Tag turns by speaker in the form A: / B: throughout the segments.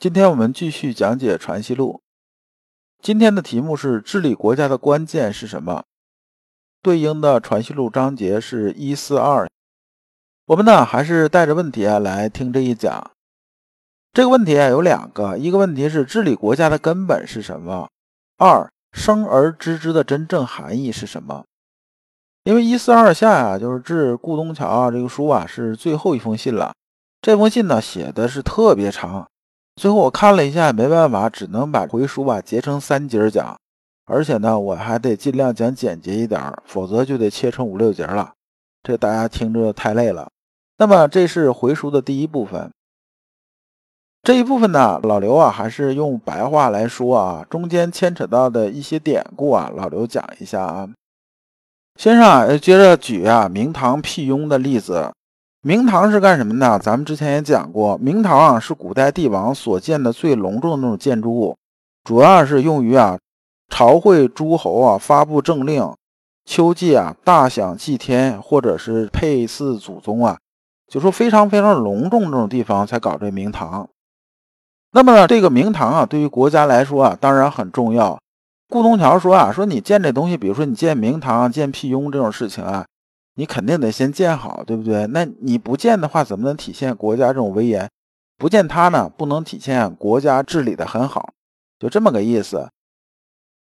A: 今天我们继续讲解《传习录》。今天的题目是治理国家的关键是什么？对应的《传习录》章节是一四二。我们呢还是带着问题啊来听这一讲。这个问题啊有两个，一个问题是治理国家的根本是什么？二生而知之的真正含义是什么？因为一四二下呀，就是致顾东桥啊，这个书啊是最后一封信了。这封信呢写的是特别长，最后我看了一下，没办法，只能把回书啊截成三节讲，而且呢我还得尽量讲简洁一点，否则就得切成五六节了，这大家听着太累了。那么这是回书的第一部分，这一部分呢，老刘啊还是用白话来说啊，中间牵扯到的一些典故啊，老刘讲一下啊。先生啊，接着举啊明堂辟雍的例子。明堂是干什么的？咱们之前也讲过，明堂啊是古代帝王所建的最隆重的那种建筑物，主要是用于啊朝会诸侯啊发布政令、秋季啊大享祭天，或者是配祀祖宗啊，就说非常非常隆重这种地方才搞这明堂。那么呢，这个明堂啊，对于国家来说啊，当然很重要。顾东桥说啊，说你建这东西，比如说你建明堂、建辟雍这种事情啊，你肯定得先建好，对不对？那你不建的话，怎么能体现国家这种威严？不建它呢，不能体现国家治理的很好，就这么个意思。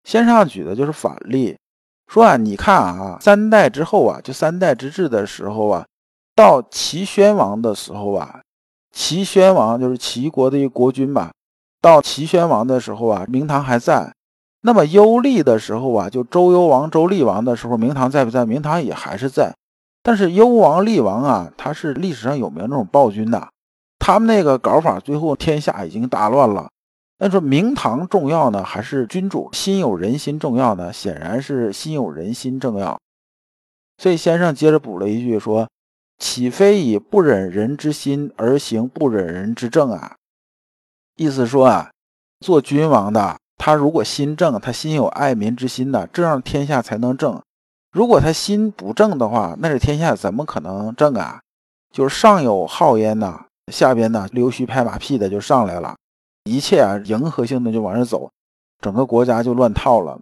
A: 先上举的就是反例，说啊，你看啊，三代之后啊，就三代之治的时候啊，到齐宣王的时候啊，齐宣王就是齐国的一个国君吧，到齐宣王的时候啊，明堂还在。那么幽厉的时候啊，就周幽王、周厉王的时候，明堂在不在？明堂也还是在。但是幽王、厉王啊，他是历史上有名那种暴君呐，他们那个搞法，最后天下已经大乱了。那说明堂重要呢，还是君主心有人心重要呢？显然是心有人心重要。所以先生接着补了一句说：“岂非以不忍人之心而行不忍人之政啊？”意思说啊，做君王的。他如果心正，他心有爱民之心的，这样天下才能正。如果他心不正的话，那这天下怎么可能正啊？就是上有好烟呐，下边呢溜须拍马屁的就上来了，一切啊迎合性的就往这走，整个国家就乱套了。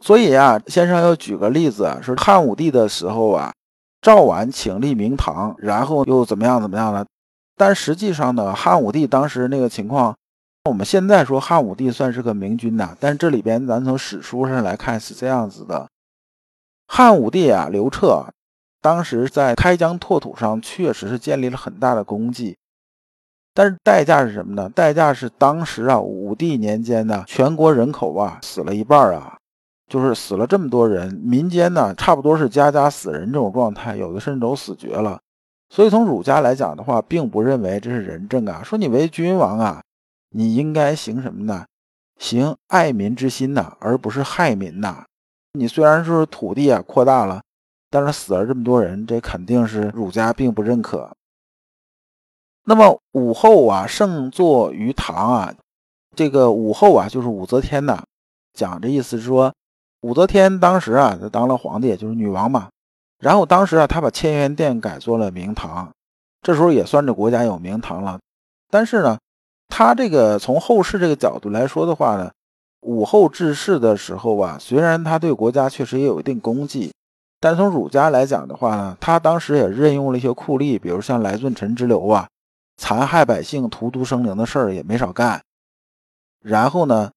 A: 所以啊，先生要举个例子，是汉武帝的时候啊，赵绾请立明堂，然后又怎么样怎么样了？但实际上呢，汉武帝当时那个情况。我们现在说汉武帝算是个明君呐，但这里边咱从史书上来看是这样子的：汉武帝啊，刘彻当时在开疆拓土上确实是建立了很大的功绩，但是代价是什么呢？代价是当时啊，武帝年间呢，全国人口啊死了一半啊，就是死了这么多人，民间呢差不多是家家死人这种状态，有的甚至都死绝了。所以从儒家来讲的话，并不认为这是仁政啊，说你为君王啊。你应该行什么呢？行爱民之心呐，而不是害民呐。你虽然说土地啊扩大了，但是死了这么多人，这肯定是儒家并不认可。那么武后啊，盛坐于堂啊，这个武后啊，就是武则天呐。讲这意思是说，武则天当时啊，她当了皇帝，就是女王嘛。然后当时啊，她把乾元殿改做了明堂，这时候也算这国家有明堂了。但是呢。他这个从后世这个角度来说的话呢，武后治世的时候啊，虽然他对国家确实也有一定功绩，但从儒家来讲的话呢，他当时也任用了一些酷吏，比如像来俊臣之流啊，残害百姓、荼毒生灵的事儿也没少干。然后呢，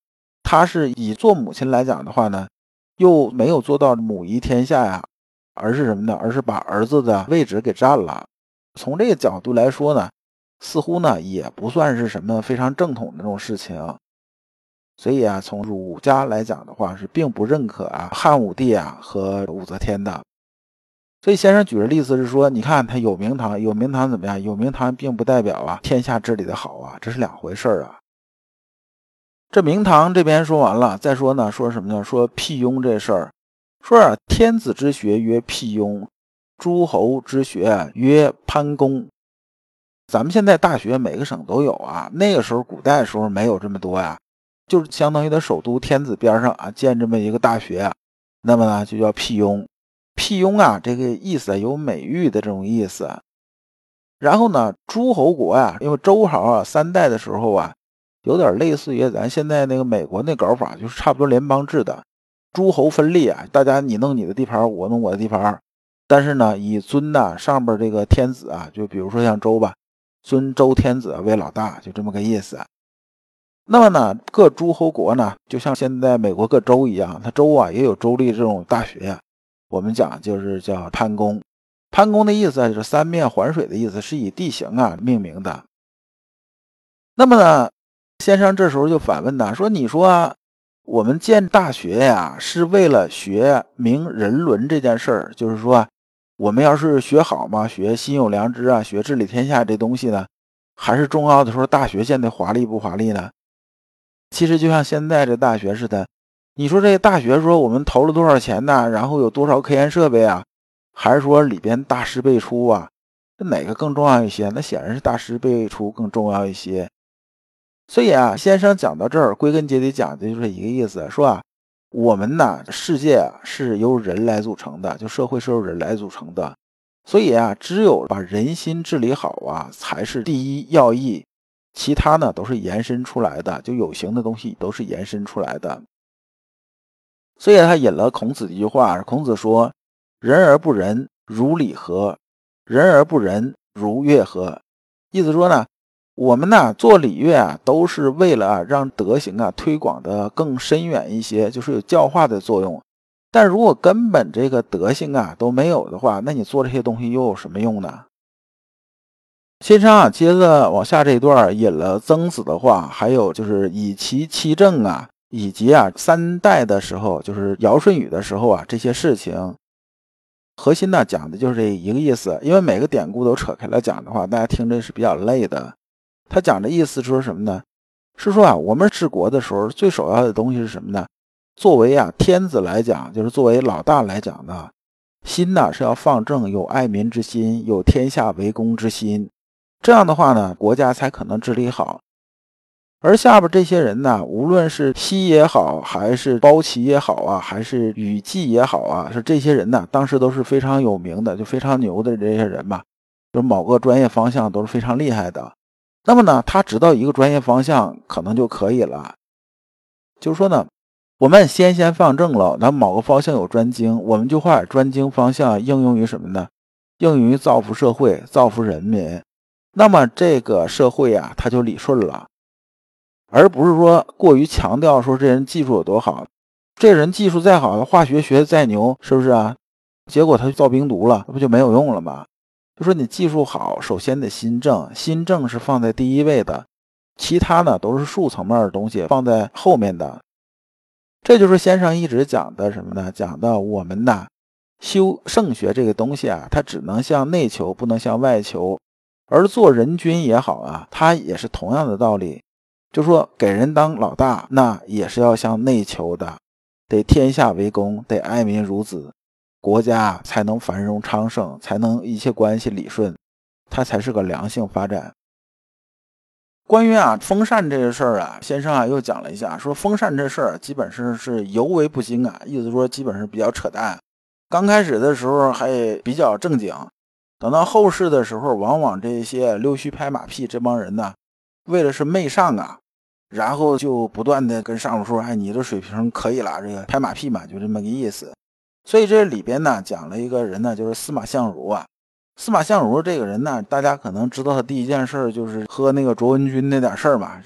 A: 他是以做母亲来讲的话呢，又没有做到母仪天下呀，而是什么呢？而是把儿子的位置给占了。从这个角度来说呢。似乎呢也不算是什么非常正统的这种事情，所以啊，从儒家来讲的话，是并不认可啊汉武帝啊和武则天的。所以先生举的例子是说，你看他有名堂，有名堂怎么样？有名堂并不代表啊天下治理的好啊，这是两回事儿啊。这明堂这边说完了，再说呢，说什么呢？说辟雍这事儿，说啊，天子之学曰辟雍，诸侯之学曰潘公。咱们现在大学每个省都有啊，那个时候古代时候没有这么多呀，就是相当于在首都天子边上啊建这么一个大学，那么呢就叫辟雍。辟雍啊，这个意思有美誉的这种意思。然后呢，诸侯国啊，因为周朝啊三代的时候啊。有点类似于咱现在那个美国那搞法，就是差不多联邦制的诸侯分立啊，大家你弄你的地盘，我弄我的地盘，但是呢，以尊呐上边这个天子啊，就比如说像周吧，尊周天子为老大，就这么个意思。那么呢，各诸侯国呢，就像现在美国各州一样，它州啊也有州立这种大学呀，我们讲就是叫潘公。潘公的意思就是三面环水的意思，是以地形啊命名的。那么呢？先生这时候就反问呐，说：“你说我们建大学呀，是为了学明人伦这件事儿，就是说，我们要是学好嘛，学心有良知啊，学治理天下这东西呢，还是重要的说大学建的华丽不华丽呢？其实就像现在这大学似的，你说这大学说我们投了多少钱呢？然后有多少科研设备啊？还是说里边大师辈出啊？这哪个更重要一些？那显然是大师辈出更重要一些。”所以啊，先生讲到这儿，归根结底讲的就是一个意思，说啊，我们呢，世界啊是由人来组成的，就社会是由人来组成的，所以啊，只有把人心治理好啊，才是第一要义，其他呢都是延伸出来的，就有形的东西都是延伸出来的。所以他引了孔子一句话，孔子说：“人而不仁，如礼何？人而不仁，如乐何？”意思说呢。我们呢做礼乐啊，都是为了让德行啊推广的更深远一些，就是有教化的作用。但如果根本这个德行啊都没有的话，那你做这些东西又有什么用呢？先生啊，接着往下这一段引了曾子的话，还有就是以其其政啊，以及啊三代的时候，就是尧舜禹的时候啊这些事情，核心呢讲的就是这一个意思。因为每个典故都扯开了讲的话，大家听着是比较累的。他讲的意思说什么呢？是说啊，我们治国的时候最首要的东西是什么呢？作为啊天子来讲，就是作为老大来讲呢，心呢是要放正，有爱民之心，有天下为公之心。这样的话呢，国家才可能治理好。而下边这些人呢，无论是西也好，还是包齐也好啊，还是雨季也好啊，是这些人呢，当时都是非常有名的，就非常牛的这些人嘛，就某个专业方向都是非常厉害的。那么呢，他知道一个专业方向可能就可以了。就是说呢，我们先先放正了，那某个方向有专精，我们就把专精方向应用于什么呢？应用于造福社会、造福人民。那么这个社会啊，他就理顺了，而不是说过于强调说这人技术有多好，这人技术再好，化学学的再牛，是不是啊？结果他就造冰毒了，那不就没有用了吗？就说你技术好，首先得心正，心正是放在第一位的，其他呢都是术层面的东西放在后面的。这就是先生一直讲的什么呢？讲的我们呐修圣学这个东西啊，它只能向内求，不能向外求。而做人君也好啊，他也是同样的道理。就说给人当老大，那也是要向内求的，得天下为公，得爱民如子。国家才能繁荣昌盛，才能一切关系理顺，它才是个良性发展。关于啊封禅这个事儿啊，先生啊又讲了一下，说封禅这事儿基本上是尤为不精啊，意思说基本上比较扯淡。刚开始的时候还比较正经，等到后世的时候，往往这些溜须拍马屁这帮人呢，为了是媚上啊，然后就不断的跟上面说，哎，你的水平可以了，这个拍马屁嘛，就这么个意思。所以这里边呢讲了一个人呢，就是司马相如啊。司马相如这个人呢，大家可能知道他第一件事就是喝那个卓文君那点事儿嘛。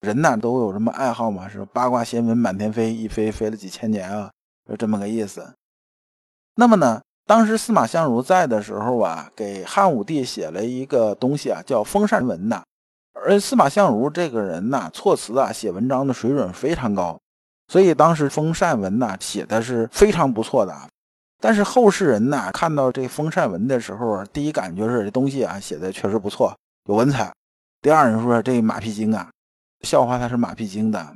A: 人呢都有什么爱好嘛？是八卦新闻满天飞，一飞飞了几千年啊，就这么个意思。那么呢，当时司马相如在的时候啊，给汉武帝写了一个东西啊，叫《封禅文》呐。而司马相如这个人呐，措辞啊，写文章的水准非常高。所以当时封禅文呐写的是非常不错的，但是后世人呐看到这封禅文的时候，第一感觉是这东西啊写的确实不错，有文采。第二人说这马屁精啊，笑话他是马屁精的。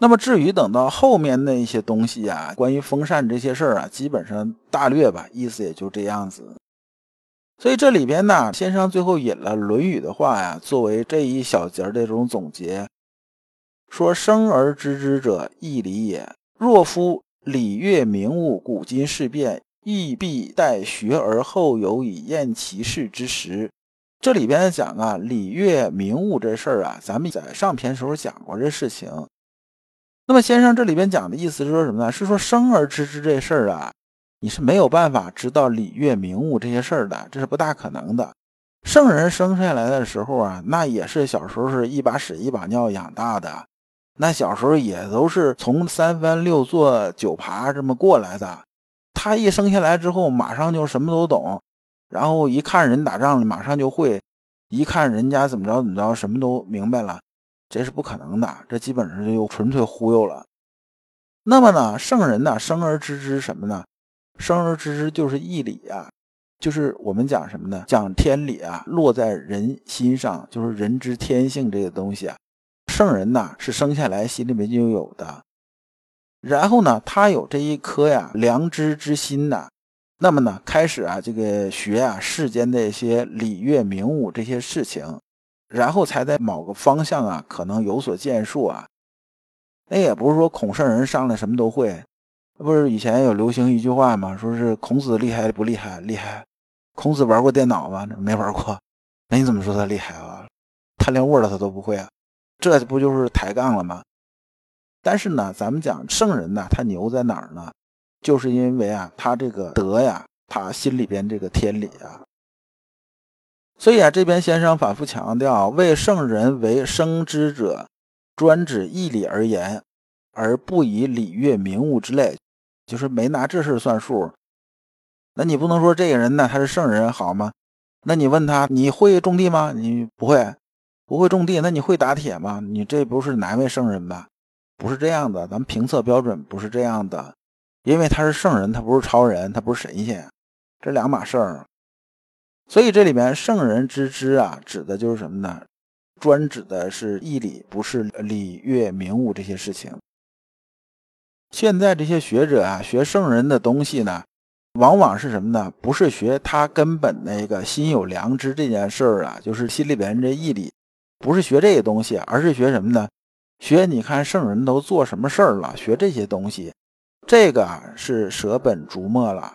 A: 那么至于等到后面那些东西啊，关于风扇这些事儿啊，基本上大略吧，意思也就这样子。所以这里边呢，先生最后引了《论语》的话呀，作为这一小节的这种总结，说：“生而知之者，义理也。若夫礼乐名物，古今事变，亦必待学而后有以验其事之时。”这里边讲啊，礼乐名物这事儿啊，咱们在上篇时候讲过这事情。那么先生这里边讲的意思是说什么呢？是说生而知之这事儿啊，你是没有办法知道礼乐名物这些事儿的，这是不大可能的。圣人生下来的时候啊，那也是小时候是一把屎一把尿养大的，那小时候也都是从三翻六坐九爬这么过来的。他一生下来之后，马上就什么都懂，然后一看人打仗，马上就会；一看人家怎么着怎么着，什么都明白了。这是不可能的，这基本上就纯粹忽悠了。那么呢，圣人呢，生而知之什么呢？生而知之就是义理啊，就是我们讲什么呢？讲天理啊，落在人心上，就是人之天性这个东西啊。圣人呢，是生下来心里面就有的，然后呢，他有这一颗呀良知之心呐，那么呢，开始啊，这个学啊世间的一些礼乐名物这些事情。然后才在某个方向啊，可能有所建树啊。那也不是说孔圣人上来什么都会，不是以前有流行一句话吗？说是孔子厉害不厉害？厉害。孔子玩过电脑吗？没玩过。那你怎么说他厉害啊？他连 Word 他都不会啊，这不就是抬杠了吗？但是呢，咱们讲圣人呢，他牛在哪儿呢？就是因为啊，他这个德呀，他心里边这个天理啊。所以啊，这边先生反复强调，为圣人为生之者，专指义理而言，而不以礼乐名物之类，就是没拿这事算数。那你不能说这个人呢，他是圣人好吗？那你问他，你会种地吗？你不会，不会种地。那你会打铁吗？你这不是难为圣人吧？不是这样的，咱们评测标准不是这样的，因为他是圣人，他不是超人，他不是神仙，这两码事儿。所以这里面圣人之知啊，指的就是什么呢？专指的是义理，不是礼乐名物这些事情。现在这些学者啊，学圣人的东西呢，往往是什么呢？不是学他根本那个心有良知这件事儿啊，就是心里边这义理，不是学这些东西，而是学什么呢？学你看圣人都做什么事儿了？学这些东西，这个是舍本逐末了。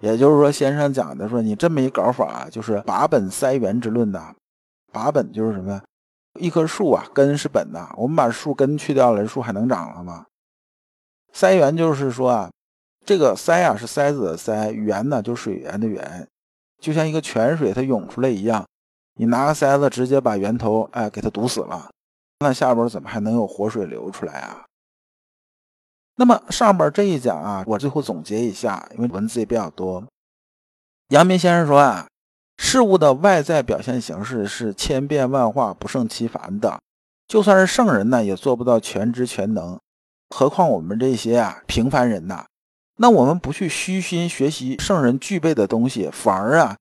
A: 也就是说，先生讲的说，你这么一搞法啊，就是把本塞源之论呐。把本就是什么呀？一棵树啊，根是本呐。我们把树根去掉了，树还能长了吗？塞源就是说啊，这个塞啊是塞子的塞，源呢就是水源的源，就像一个泉水它涌出来一样。你拿个塞子直接把源头哎给它堵死了，那下边怎么还能有活水流出来啊？那么上边这一讲啊，我最后总结一下，因为文字也比较多。阳明先生说啊，事物的外在表现形式是千变万化、不胜其烦的，就算是圣人呢，也做不到全知全能，何况我们这些啊平凡人呐？那我们不去虚心学习圣人具备的东西，反而啊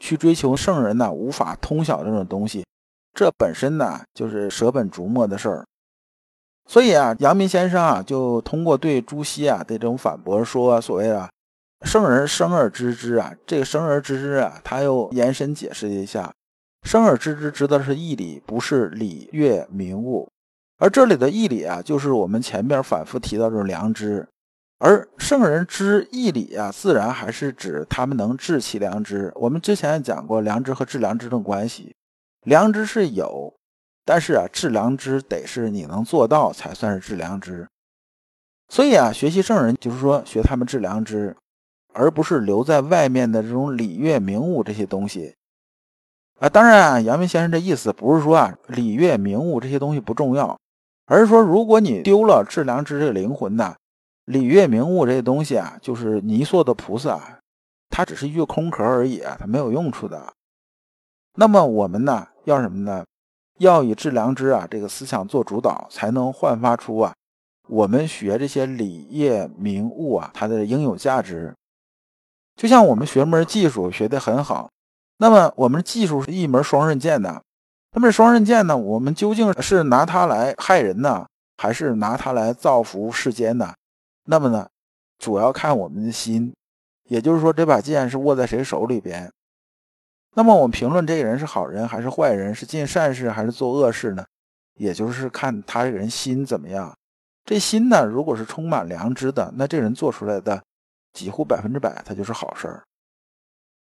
A: 去追求圣人呢无法通晓这种东西，这本身呢就是舍本逐末的事儿。所以啊，阳明先生啊，就通过对朱熹啊的这种反驳，说所谓的圣人生而知之啊，这个生而知之啊，他又延伸解释一下，生而知之指的是义理，不是礼乐名物。而这里的义理啊，就是我们前面反复提到这种良知。而圣人知义理啊，自然还是指他们能治其良知。我们之前也讲过良知和治良知的关系，良知是有。但是啊，治良知得是你能做到才算是治良知。所以啊，学习圣人就是说学他们治良知，而不是留在外面的这种礼乐名物这些东西。啊，当然啊，阳明先生这意思不是说啊礼乐名物这些东西不重要，而是说如果你丢了治良知这个灵魂呐，礼乐名物这些东西啊，就是泥塑的菩萨，它只是一个空壳而已啊，它没有用处的。那么我们呢，要什么呢？要以致良知啊这个思想做主导，才能焕发出啊我们学这些礼业名物啊它的应有价值。就像我们学门技术学得很好，那么我们技术是一门双刃剑的。那么双刃剑呢，我们究竟是拿它来害人呢，还是拿它来造福世间呢？那么呢，主要看我们的心，也就是说，这把剑是握在谁手里边。那么我们评论这个人是好人还是坏人，是尽善事还是做恶事呢？也就是看他这个人心怎么样。这心呢，如果是充满良知的，那这人做出来的几乎百分之百，他就是好事儿。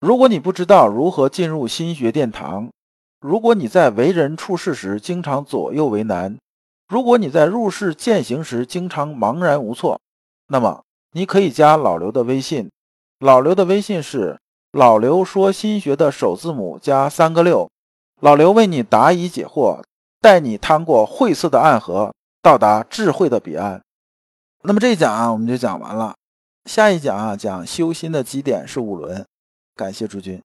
A: 如果你不知道如何进入心学殿堂，如果你在为人处事时经常左右为难，如果你在入世践行时经常茫然无措，那么你可以加老刘的微信。老刘的微信是老刘说心学的首字母加三个六。老刘为你答疑解惑，带你趟过晦涩的暗河，到达智慧的彼岸。那么这一讲啊，我们就讲完了。下一讲啊，讲修心的基点是五轮。感谢诸君。